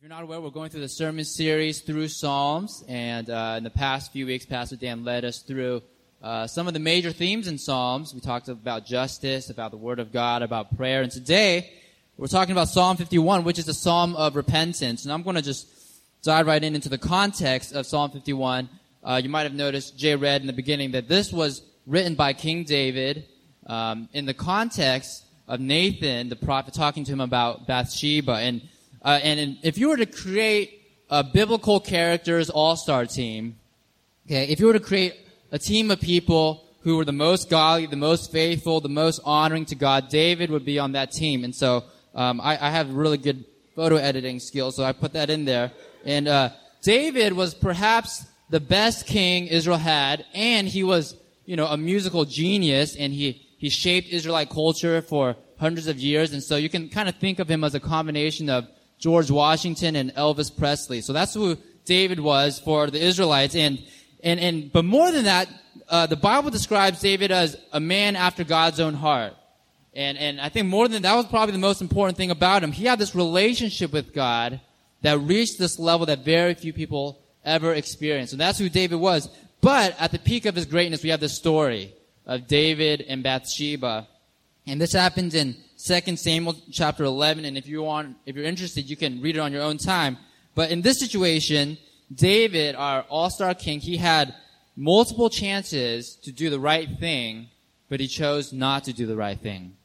If you're not aware, we're going through the sermon series through Psalms, and uh, in the past few weeks, Pastor Dan led us through uh, some of the major themes in Psalms. We talked about justice, about the Word of God, about prayer, and today we're talking about Psalm 51, which is a psalm of repentance. And I'm going to just dive right in into the context of Psalm 51. Uh, you might have noticed Jay read in the beginning that this was written by King David um, in the context of Nathan, the prophet, talking to him about Bathsheba and uh, and if you were to create a biblical characters all-star team, okay, if you were to create a team of people who were the most godly, the most faithful, the most honoring to God, David would be on that team. And so um, I, I, have really good photo editing skills, so I put that in there. And uh, David was perhaps the best king Israel had, and he was, you know, a musical genius, and he he shaped Israelite culture for hundreds of years. And so you can kind of think of him as a combination of George Washington and Elvis Presley. So that's who David was for the Israelites. And, and, and, but more than that, uh, the Bible describes David as a man after God's own heart. And, and I think more than that was probably the most important thing about him. He had this relationship with God that reached this level that very few people ever experienced. And that's who David was. But at the peak of his greatness, we have this story of David and Bathsheba. And this happens in 2 Samuel chapter 11. And if you want, if you're interested, you can read it on your own time. But in this situation, David, our all-star king, he had multiple chances to do the right thing, but he chose not to do the right thing.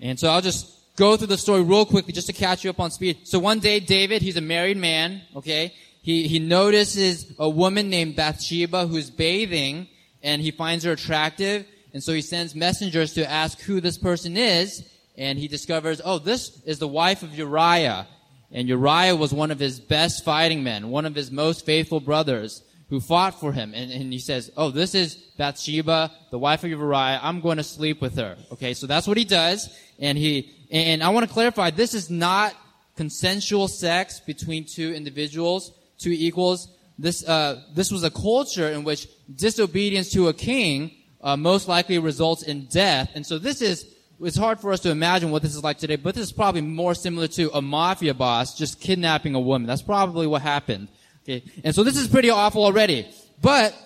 And so I'll just go through the story real quickly just to catch you up on speed. So one day, David, he's a married man, okay? He, he notices a woman named Bathsheba who's bathing and he finds her attractive. And so he sends messengers to ask who this person is and he discovers, oh, this is the wife of Uriah. And Uriah was one of his best fighting men, one of his most faithful brothers who fought for him. And, and he says, oh, this is Bathsheba, the wife of Uriah. I'm going to sleep with her. Okay, so that's what he does. And he, and I want to clarify, this is not consensual sex between two individuals, two equals. This, uh, this was a culture in which disobedience to a king uh, most likely results in death. And so this is it's hard for us to imagine what this is like today, but this is probably more similar to a mafia boss just kidnapping a woman. That's probably what happened. Okay. And so this is pretty awful already. But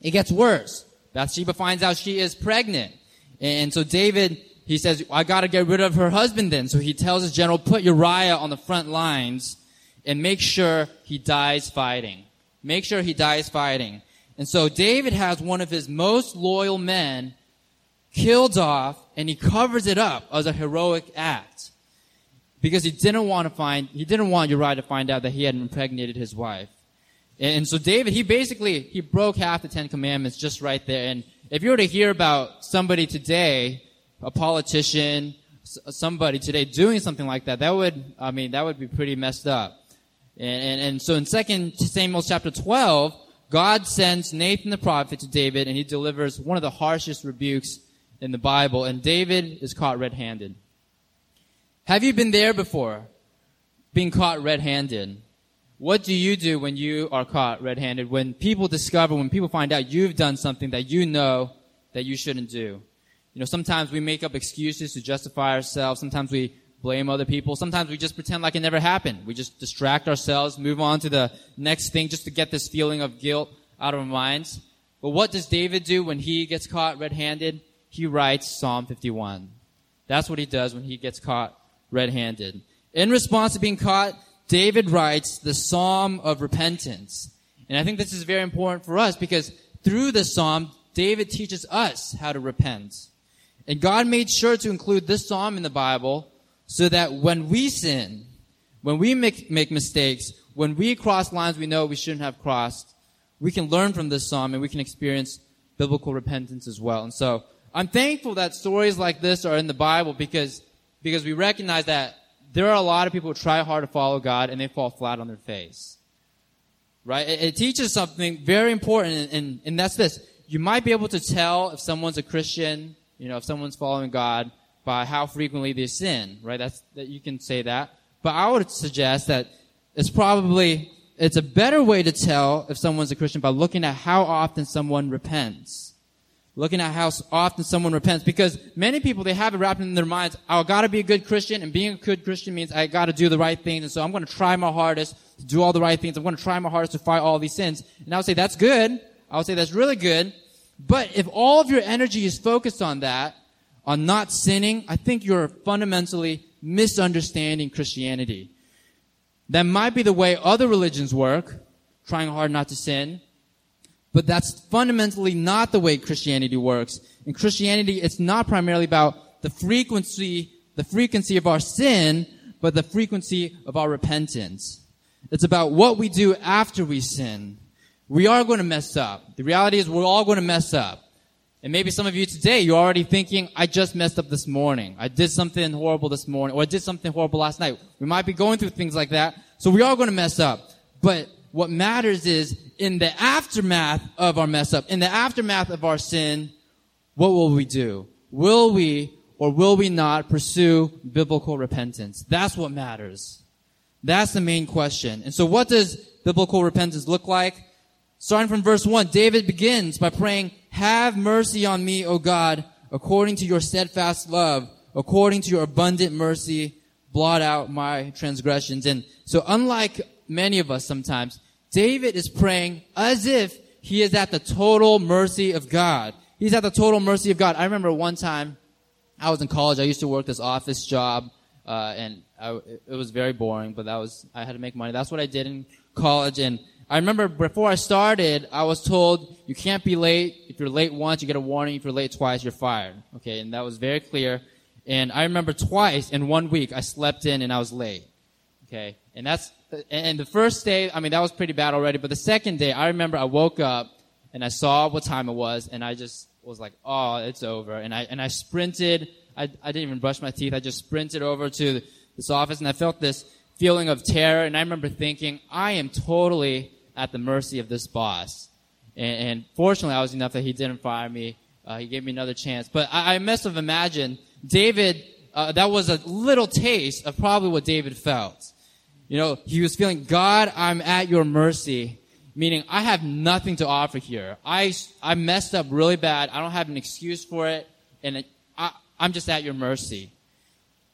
it gets worse. Bathsheba finds out she is pregnant. And so David, he says, I gotta get rid of her husband then. So he tells his general, put Uriah on the front lines and make sure he dies fighting. Make sure he dies fighting. And so David has one of his most loyal men killed off and he covers it up as a heroic act because he didn't want to find he didn't want Uriah to find out that he had impregnated his wife. And so David, he basically he broke half the Ten Commandments just right there. And if you were to hear about somebody today, a politician, somebody today doing something like that, that would I mean that would be pretty messed up. And and, and so in Second Samuel chapter twelve, God sends Nathan the prophet to David, and he delivers one of the harshest rebukes in the Bible, and David is caught red-handed. Have you been there before? Being caught red-handed. What do you do when you are caught red-handed? When people discover, when people find out you've done something that you know that you shouldn't do? You know, sometimes we make up excuses to justify ourselves. Sometimes we blame other people. Sometimes we just pretend like it never happened. We just distract ourselves, move on to the next thing just to get this feeling of guilt out of our minds. But what does David do when he gets caught red-handed? He writes Psalm 51. That's what he does when he gets caught red-handed. In response to being caught, David writes the Psalm of repentance. And I think this is very important for us because through this Psalm, David teaches us how to repent. And God made sure to include this Psalm in the Bible so that when we sin, when we make, make mistakes, when we cross lines we know we shouldn't have crossed, we can learn from this Psalm and we can experience biblical repentance as well. And so I'm thankful that stories like this are in the Bible because, because we recognize that there are a lot of people who try hard to follow God and they fall flat on their face. Right? It, it teaches something very important and, and, and that's this. You might be able to tell if someone's a Christian, you know, if someone's following God by how frequently they sin, right? That's, that you can say that. But I would suggest that it's probably, it's a better way to tell if someone's a Christian by looking at how often someone repents looking at how often someone repents. Because many people they have it wrapped in their minds i gotta be a good christian and being a good christian means i gotta do the right things and so i'm gonna try my hardest to do all the right things. I'm gonna try my hardest to fight all these sins. And i would say that's good. I would say that's really good. But if all of your energy is focused on that on not sinning i think you're fundamentally misunderstanding christianity. That might be the way other religions work trying hard not to sin but that's fundamentally not the way Christianity works. In Christianity, it's not primarily about the frequency, the frequency of our sin, but the frequency of our repentance. It's about what we do after we sin. We are going to mess up. The reality is we're all going to mess up. And maybe some of you today, you're already thinking, I just messed up this morning. I did something horrible this morning, or I did something horrible last night. We might be going through things like that. So we are going to mess up. But what matters is in the aftermath of our mess up, in the aftermath of our sin, what will we do? Will we or will we not pursue biblical repentance? That's what matters. That's the main question. And so what does biblical repentance look like? Starting from verse 1, David begins by praying, Have mercy on me, O God, according to your steadfast love, according to your abundant mercy, blot out my transgressions. And so unlike many of us sometimes, David is praying as if he is at the total mercy of God. He's at the total mercy of God. I remember one time I was in college. I used to work this office job, uh, and I, it was very boring. But that was I had to make money. That's what I did in college. And I remember before I started, I was told you can't be late. If you're late once, you get a warning. If you're late twice, you're fired. Okay, and that was very clear. And I remember twice in one week I slept in and I was late. Okay, and that's and the first day, I mean, that was pretty bad already. But the second day, I remember I woke up and I saw what time it was, and I just was like, "Oh, it's over." And I and I sprinted. I I didn't even brush my teeth. I just sprinted over to this office, and I felt this feeling of terror. And I remember thinking, "I am totally at the mercy of this boss." And, and fortunately, I was enough that he didn't fire me. Uh, he gave me another chance. But I, I must have imagined David. Uh, that was a little taste of probably what David felt. You know, he was feeling, God, I'm at your mercy. Meaning, I have nothing to offer here. I, I messed up really bad. I don't have an excuse for it. And I, I'm just at your mercy.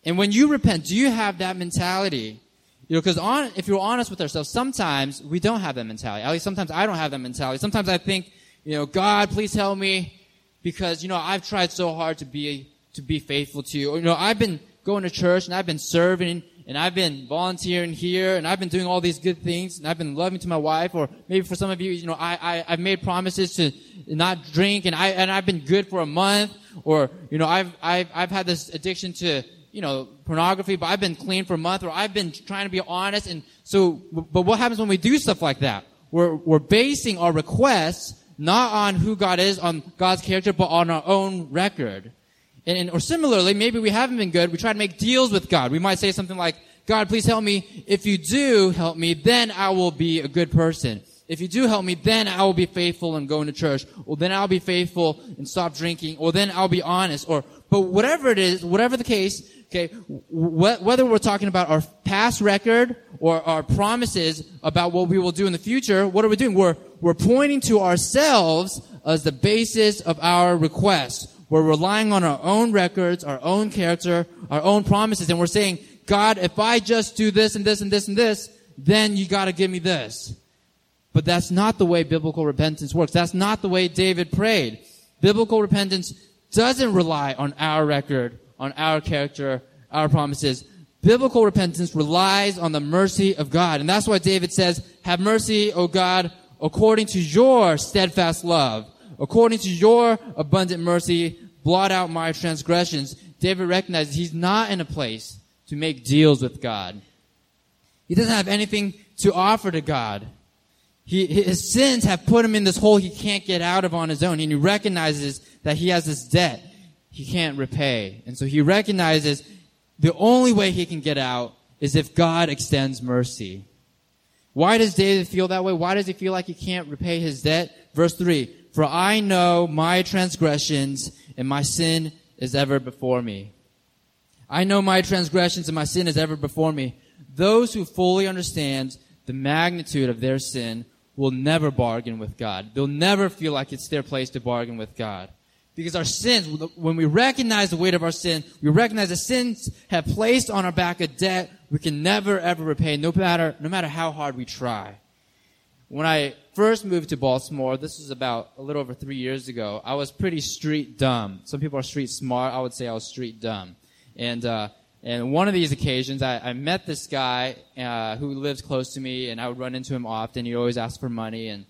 And when you repent, do you have that mentality? You know, because on, if you're honest with ourselves, sometimes we don't have that mentality. At least sometimes I don't have that mentality. Sometimes I think, you know, God, please help me because, you know, I've tried so hard to be, to be faithful to you. Or, you know, I've been going to church and I've been serving and I've been volunteering here and I've been doing all these good things and I've been loving to my wife or maybe for some of you, you know, I, I, I've made promises to not drink and I, and I've been good for a month or, you know, I've, I've, I've had this addiction to, you know, pornography, but I've been clean for a month or I've been trying to be honest. And so, but what happens when we do stuff like that? We're, we're basing our requests not on who God is, on God's character, but on our own record. And, and, or similarly, maybe we haven't been good. We try to make deals with God. We might say something like, God, please help me. If you do help me, then I will be a good person. If you do help me, then I will be faithful and going to church. Or then I'll be faithful and stop drinking. Or then I'll be honest. Or, but whatever it is, whatever the case, okay, wh- whether we're talking about our past record or our promises about what we will do in the future, what are we doing? We're, we're pointing to ourselves as the basis of our request. We're relying on our own records, our own character, our own promises, and we're saying, God, if I just do this and this and this and this, then you gotta give me this. But that's not the way biblical repentance works. That's not the way David prayed. Biblical repentance doesn't rely on our record, on our character, our promises. Biblical repentance relies on the mercy of God. And that's why David says, have mercy, O God, according to your steadfast love according to your abundant mercy, blot out my transgressions. David recognizes he's not in a place to make deals with God. He doesn't have anything to offer to God. He, his sins have put him in this hole he can't get out of on his own. And he recognizes that he has this debt he can't repay. And so he recognizes the only way he can get out is if God extends mercy. Why does David feel that way? Why does he feel like he can't repay his debt? Verse 3 for I know my transgressions and my sin is ever before me. I know my transgressions and my sin is ever before me. Those who fully understand the magnitude of their sin will never bargain with God. They'll never feel like it's their place to bargain with God. Because our sins, when we recognize the weight of our sin, we recognize the sins have placed on our back a debt we can never ever repay, no matter, no matter how hard we try. When I first moved to Baltimore, this was about a little over three years ago, I was pretty street dumb. Some people are street smart. I would say I was street dumb. And, uh, and one of these occasions, I, I met this guy uh, who lives close to me, and I would run into him often. He'd always ask for money, and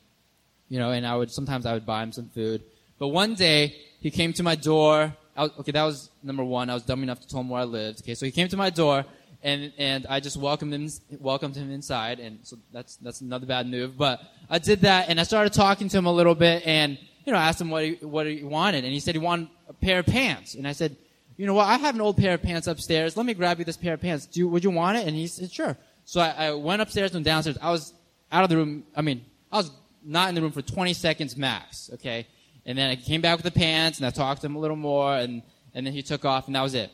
you know, and I would sometimes I would buy him some food. But one day, he came to my door. Was, okay, that was number one. I was dumb enough to tell him where I lived. Okay, so he came to my door, and and I just welcomed him welcomed him inside, and so that's that's another bad move. But I did that, and I started talking to him a little bit, and you know, I asked him what he what he wanted, and he said he wanted a pair of pants, and I said, you know what, I have an old pair of pants upstairs. Let me grab you this pair of pants. Do you, would you want it? And he said, sure. So I, I went upstairs and downstairs. I was out of the room. I mean, I was not in the room for 20 seconds max. Okay. And then I came back with the pants and I talked to him a little more and, and then he took off and that was it.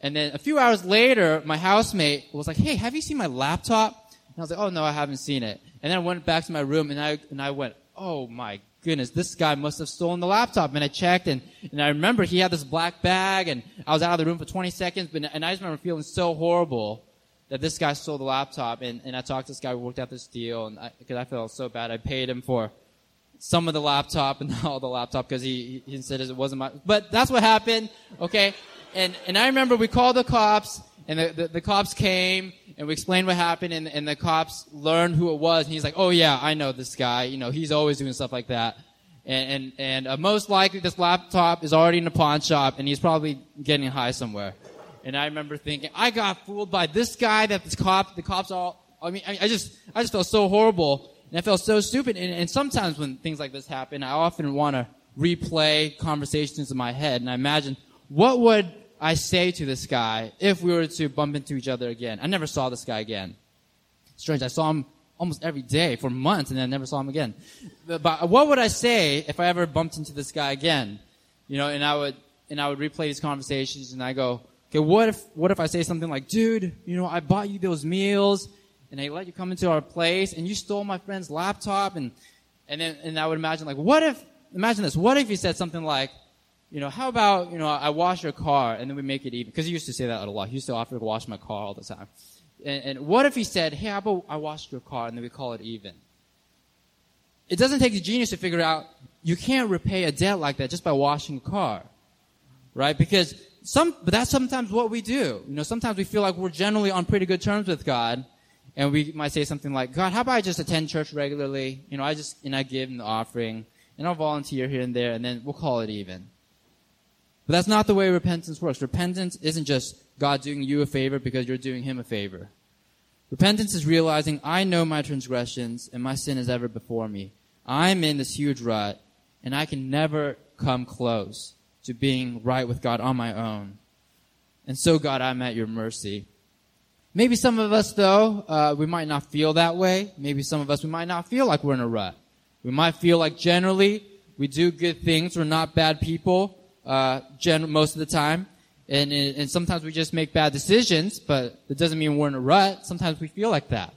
And then a few hours later, my housemate was like, Hey, have you seen my laptop? And I was like, Oh no, I haven't seen it. And then I went back to my room and I, and I went, Oh my goodness, this guy must have stolen the laptop. And I checked and, and I remember he had this black bag and I was out of the room for 20 seconds, but, and I just remember feeling so horrible that this guy stole the laptop. And, and I talked to this guy who worked out this deal and I, cause I felt so bad. I paid him for some of the laptop and all the laptop because he, he said it wasn't my, but that's what happened. Okay. And, and I remember we called the cops and the, the, the, cops came and we explained what happened and, and the cops learned who it was and he's like, oh yeah, I know this guy. You know, he's always doing stuff like that. And, and, and uh, most likely this laptop is already in a pawn shop and he's probably getting high somewhere. And I remember thinking, I got fooled by this guy that this cop, the cops all, I mean, I, I just, I just felt so horrible. And I felt so stupid. And, and sometimes when things like this happen, I often want to replay conversations in my head. And I imagine, what would I say to this guy if we were to bump into each other again? I never saw this guy again. Strange. I saw him almost every day for months and then I never saw him again. But what would I say if I ever bumped into this guy again? You know, and I would, and I would replay these conversations and I go, okay, what if, what if I say something like, dude, you know, I bought you those meals and I let you come into our place and you stole my friend's laptop and and then and I would imagine like what if imagine this what if he said something like you know how about you know I wash your car and then we make it even because he used to say that a lot. He used to offer to wash my car all the time. And, and what if he said hey how about I wash your car and then we call it even? It doesn't take a genius to figure out you can't repay a debt like that just by washing a car right? Because some but that's sometimes what we do. You know sometimes we feel like we're generally on pretty good terms with God and we might say something like, God, how about I just attend church regularly? You know, I just, and I give in the offering, and I'll volunteer here and there, and then we'll call it even. But that's not the way repentance works. Repentance isn't just God doing you a favor because you're doing him a favor. Repentance is realizing I know my transgressions and my sin is ever before me. I'm in this huge rut and I can never come close to being right with God on my own. And so God, I'm at your mercy. Maybe some of us, though, uh, we might not feel that way. Maybe some of us, we might not feel like we're in a rut. We might feel like generally we do good things. We're not bad people uh, gen- most of the time. And, and sometimes we just make bad decisions, but it doesn't mean we're in a rut. Sometimes we feel like that.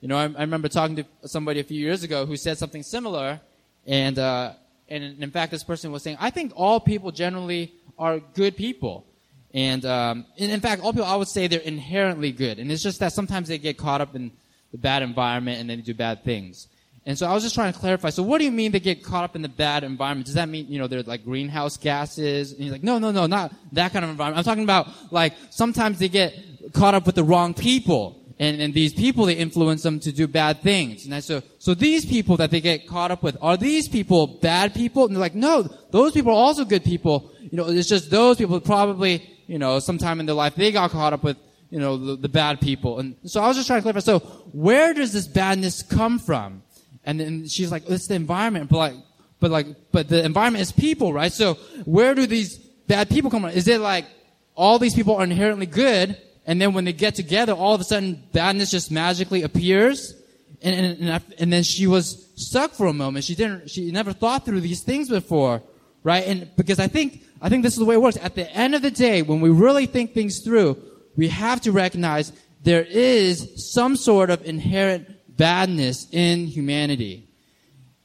You know, I, I remember talking to somebody a few years ago who said something similar, and uh, and in fact, this person was saying, "I think all people generally are good people." And, um, and in fact, all people, I would say they're inherently good. And it's just that sometimes they get caught up in the bad environment and they do bad things. And so I was just trying to clarify. So what do you mean they get caught up in the bad environment? Does that mean, you know, they're like greenhouse gases? And he's like, no, no, no, not that kind of environment. I'm talking about like sometimes they get caught up with the wrong people. And, and these people, they influence them to do bad things. And I, so, so these people that they get caught up with, are these people bad people? And they're like, no, those people are also good people. You know, it's just those people probably you know, sometime in their life, they got caught up with, you know, the, the bad people. And so I was just trying to clarify. So where does this badness come from? And then she's like, it's the environment, but like, but like, but the environment is people, right? So where do these bad people come from? Is it like all these people are inherently good, and then when they get together, all of a sudden badness just magically appears? And, and, and, I, and then she was stuck for a moment. She didn't, she never thought through these things before, right? And because I think I think this is the way it works. At the end of the day, when we really think things through, we have to recognize there is some sort of inherent badness in humanity.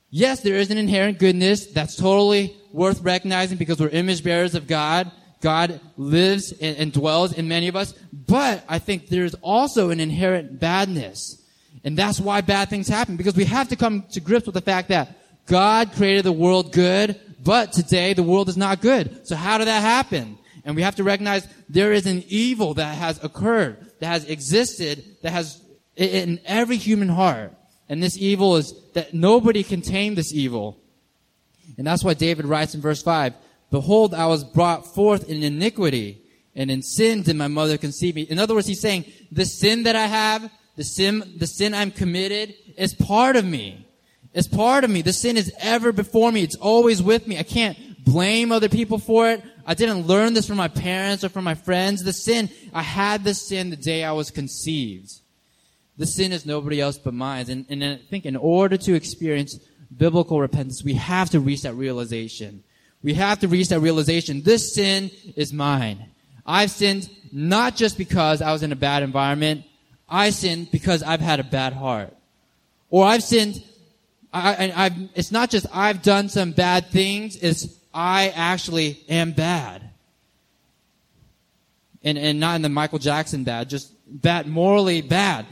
Yes, there is an inherent goodness that's totally worth recognizing because we're image bearers of God. God lives and, dwells in many of us. But I think there's also an inherent badness. And that's why bad things happen because we have to come to grips with the fact that God created the world good, but today the world is not good. So how did that happen? And we have to recognize there is an evil that has occurred, that has existed, that has in every human heart. And this evil is that nobody can tame this evil. And that's why David writes in verse 5, Behold, I was brought forth in iniquity, and in sin did my mother conceive me. In other words, he's saying, the sin that I have, the sin, the sin I'm committed, is part of me. It's part of me. The sin is ever before me. It's always with me. I can't blame other people for it. I didn't learn this from my parents or from my friends. The sin, I had the sin the day I was conceived. The sin is nobody else but mine. And, and I think in order to experience biblical repentance, we have to reach that realization. We have to reach that realization. This sin is mine. I've sinned not just because I was in a bad environment. I sinned because I've had a bad heart. Or I've sinned, I, I, I've, it's not just I've done some bad things, it's I actually am bad. And, and not in the Michael Jackson bad, just bad, morally bad.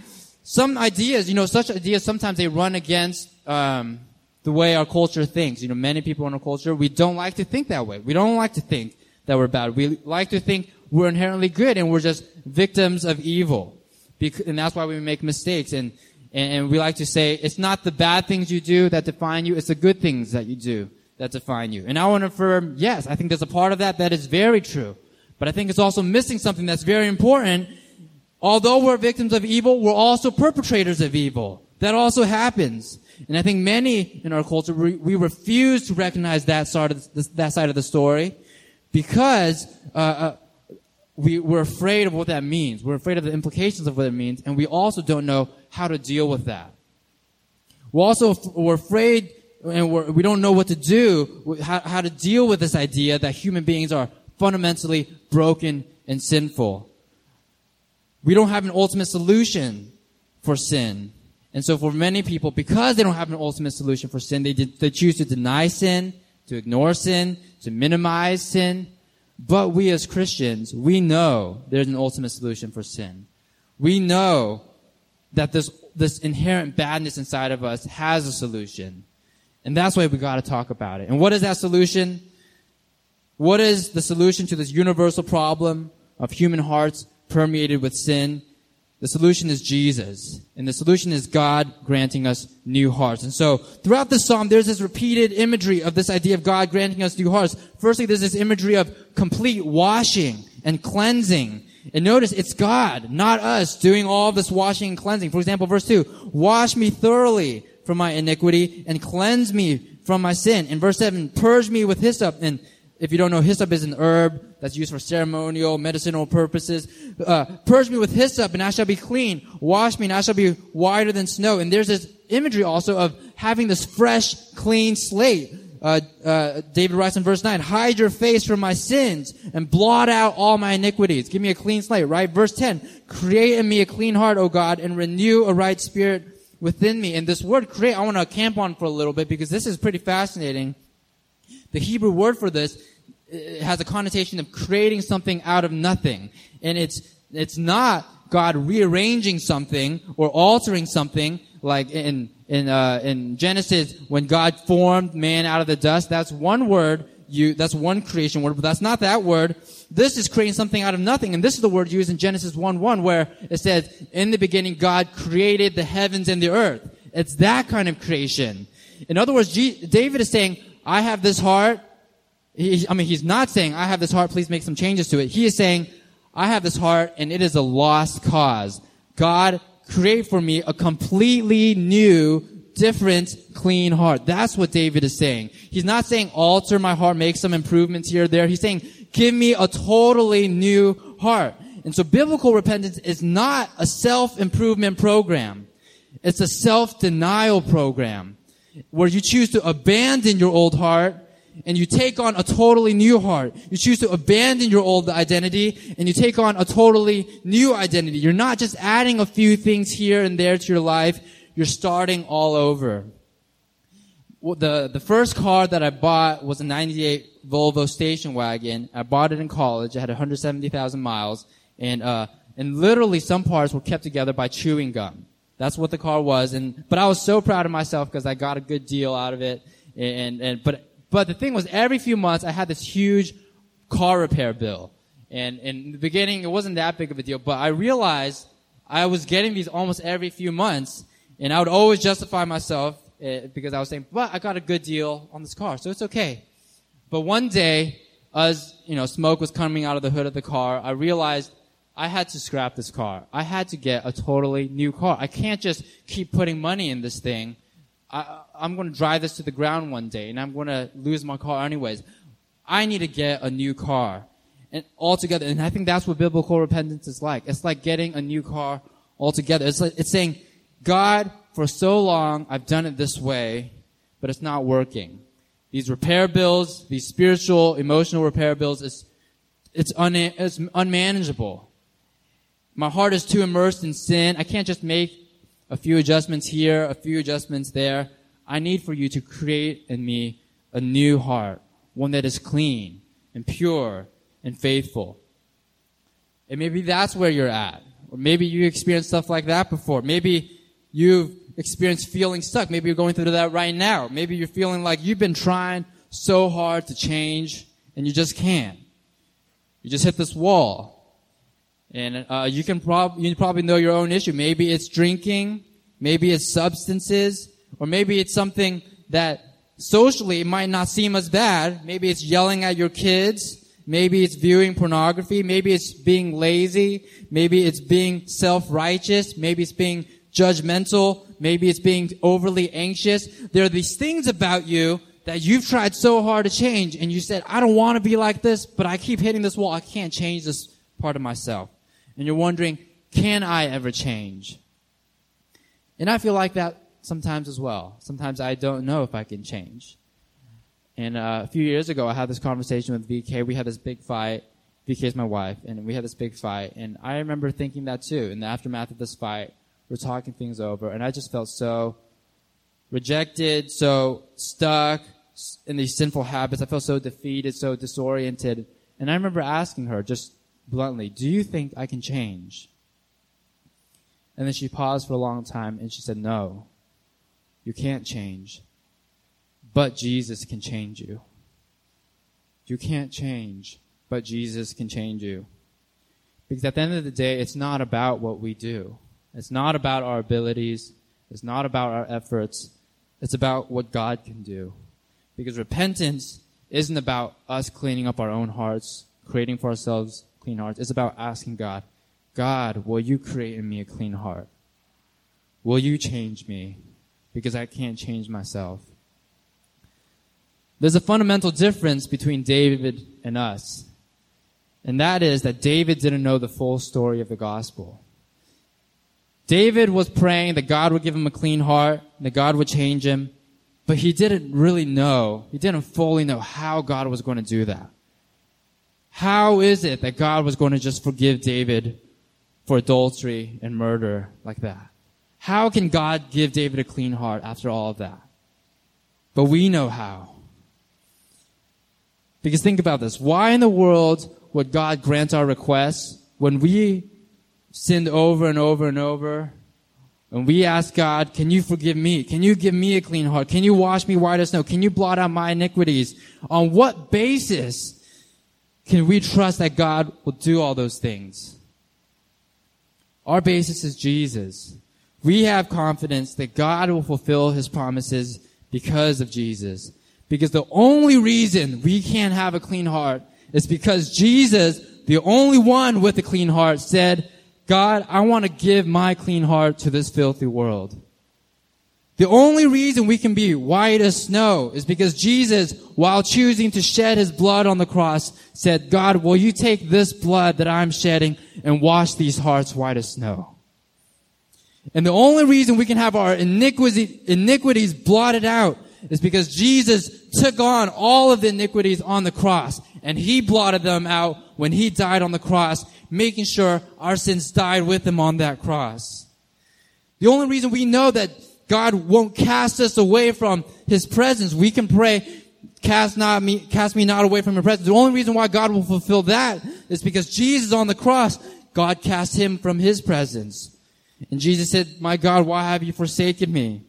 Some ideas, you know, such ideas, sometimes they run against, um, the way our culture thinks. You know, many people in our culture, we don't like to think that way. We don't like to think that we're bad. We like to think we're inherently good and we're just victims of evil. and that's why we make mistakes. And, and, and we like to say, it's not the bad things you do that define you, it's the good things that you do that define you. And I want to affirm, yes, I think there's a part of that that is very true. But I think it's also missing something that's very important. Although we're victims of evil, we're also perpetrators of evil. That also happens. And I think many in our culture, we, refuse to recognize that side of the, that side of the story because uh, uh, we, we're afraid of what that means. We're afraid of the implications of what it means, and we also don't know how to deal with that. We're also we're afraid, and we're, we do not know what to do, how, how to deal with this idea that human beings are fundamentally broken and sinful. We don't have an ultimate solution for sin. And so for many people, because they don't have an ultimate solution for sin, they, they choose to deny sin, to ignore sin, to minimize sin. But we as Christians, we know there's an ultimate solution for sin. We know that this, this inherent badness inside of us has a solution. And that's why we gotta talk about it. And what is that solution? What is the solution to this universal problem of human hearts permeated with sin? The solution is Jesus. And the solution is God granting us new hearts. And so throughout the psalm, there's this repeated imagery of this idea of God granting us new hearts. Firstly, there's this imagery of complete washing and cleansing. And notice it's God, not us, doing all this washing and cleansing. For example, verse 2, wash me thoroughly from my iniquity and cleanse me from my sin. In verse 7, purge me with hyssop and if you don't know, hyssop is an herb that's used for ceremonial, medicinal purposes. Uh, purge me with hyssop and I shall be clean. Wash me and I shall be whiter than snow. And there's this imagery also of having this fresh, clean slate. Uh, uh, David writes in verse 9, hide your face from my sins and blot out all my iniquities. Give me a clean slate, right? Verse 10, create in me a clean heart, O God, and renew a right spirit within me. And this word create, I want to camp on for a little bit because this is pretty fascinating. The Hebrew word for this has a connotation of creating something out of nothing. And it's, it's not God rearranging something or altering something like in, in, uh, in Genesis when God formed man out of the dust. That's one word you, that's one creation word, but that's not that word. This is creating something out of nothing. And this is the word used in Genesis 1 1 where it says, in the beginning God created the heavens and the earth. It's that kind of creation. In other words, G- David is saying, I have this heart. He, I mean, he's not saying, I have this heart, please make some changes to it. He is saying, I have this heart and it is a lost cause. God, create for me a completely new, different, clean heart. That's what David is saying. He's not saying alter my heart, make some improvements here or there. He's saying, give me a totally new heart. And so biblical repentance is not a self-improvement program. It's a self-denial program where you choose to abandon your old heart and you take on a totally new heart. You choose to abandon your old identity and you take on a totally new identity. You're not just adding a few things here and there to your life. You're starting all over. the the first car that I bought was a '98 Volvo station wagon. I bought it in college. It had 170,000 miles, and uh, and literally some parts were kept together by chewing gum. That's what the car was. And but I was so proud of myself because I got a good deal out of it. And and but but the thing was, every few months I had this huge car repair bill. And, and in the beginning, it wasn't that big of a deal, but I realized I was getting these almost every few months, and I would always justify myself uh, because I was saying, "But I got a good deal on this car, so it's okay." But one day, as you know, smoke was coming out of the hood of the car, I realized I had to scrap this car. I had to get a totally new car. I can't just keep putting money in this thing. I, I'm going to drive this to the ground one day, and I'm going to lose my car anyways. I need to get a new car and altogether. And I think that's what biblical repentance is like. It's like getting a new car altogether. It's like, it's saying, God, for so long, I've done it this way, but it's not working. These repair bills, these spiritual, emotional repair bills, it's, it's, un, it's unmanageable. My heart is too immersed in sin. I can't just make a few adjustments here, a few adjustments there. I need for you to create in me a new heart, one that is clean and pure and faithful. And maybe that's where you're at. Or maybe you experienced stuff like that before. Maybe you've experienced feeling stuck. Maybe you're going through that right now. Maybe you're feeling like you've been trying so hard to change and you just can't. You just hit this wall. And uh, you can prob- you probably know your own issue. Maybe it's drinking, maybe it's substances, or maybe it's something that socially it might not seem as bad. Maybe it's yelling at your kids. Maybe it's viewing pornography. Maybe it's being lazy. Maybe it's being self-righteous. Maybe it's being judgmental. Maybe it's being overly anxious. There are these things about you that you've tried so hard to change and you said, I don't want to be like this, but I keep hitting this wall. I can't change this part of myself. And you're wondering, can I ever change? And I feel like that sometimes as well. Sometimes I don't know if I can change. And uh, a few years ago, I had this conversation with VK. We had this big fight. VK is my wife, and we had this big fight. And I remember thinking that too. In the aftermath of this fight, we're talking things over, and I just felt so rejected, so stuck in these sinful habits. I felt so defeated, so disoriented. And I remember asking her just bluntly, Do you think I can change? And then she paused for a long time and she said, No, you can't change. But Jesus can change you. You can't change, but Jesus can change you. Because at the end of the day, it's not about what we do. It's not about our abilities. It's not about our efforts. It's about what God can do. Because repentance isn't about us cleaning up our own hearts, creating for ourselves clean hearts. It's about asking God, God, will you create in me a clean heart? Will you change me? Because I can't change myself. There's a fundamental difference between David and us. And that is that David didn't know the full story of the gospel. David was praying that God would give him a clean heart, that God would change him, but he didn't really know, he didn't fully know how God was going to do that. How is it that God was going to just forgive David for adultery and murder like that? How can God give David a clean heart after all of that? But we know how. Because think about this. Why in the world would God grant our requests when we sinned over and over and over? And we ask God, can you forgive me? Can you give me a clean heart? Can you wash me white as snow? Can you blot out my iniquities? On what basis can we trust that God will do all those things? Our basis is Jesus. We have confidence that God will fulfill his promises because of Jesus. Because the only reason we can't have a clean heart is because Jesus, the only one with a clean heart, said, God, I want to give my clean heart to this filthy world. The only reason we can be white as snow is because Jesus, while choosing to shed his blood on the cross, said, God, will you take this blood that I'm shedding and wash these hearts white as snow? And the only reason we can have our iniquities blotted out is because Jesus took on all of the iniquities on the cross and he blotted them out when he died on the cross, making sure our sins died with him on that cross. The only reason we know that God won't cast us away from His presence. We can pray, cast not me, cast me not away from your presence. The only reason why God will fulfill that is because Jesus on the cross, God cast Him from His presence. And Jesus said, my God, why have you forsaken me?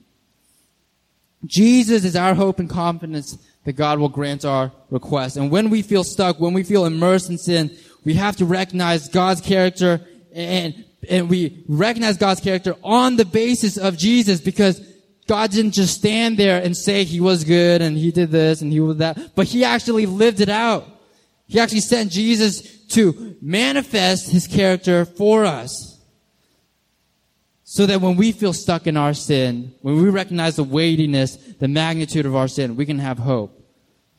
Jesus is our hope and confidence that God will grant our request. And when we feel stuck, when we feel immersed in sin, we have to recognize God's character and, and we recognize God's character on the basis of Jesus because God didn't just stand there and say he was good and he did this and he was that, but he actually lived it out. He actually sent Jesus to manifest his character for us. So that when we feel stuck in our sin, when we recognize the weightiness, the magnitude of our sin, we can have hope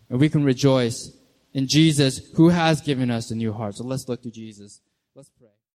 and we can rejoice in Jesus who has given us a new heart. So let's look to Jesus.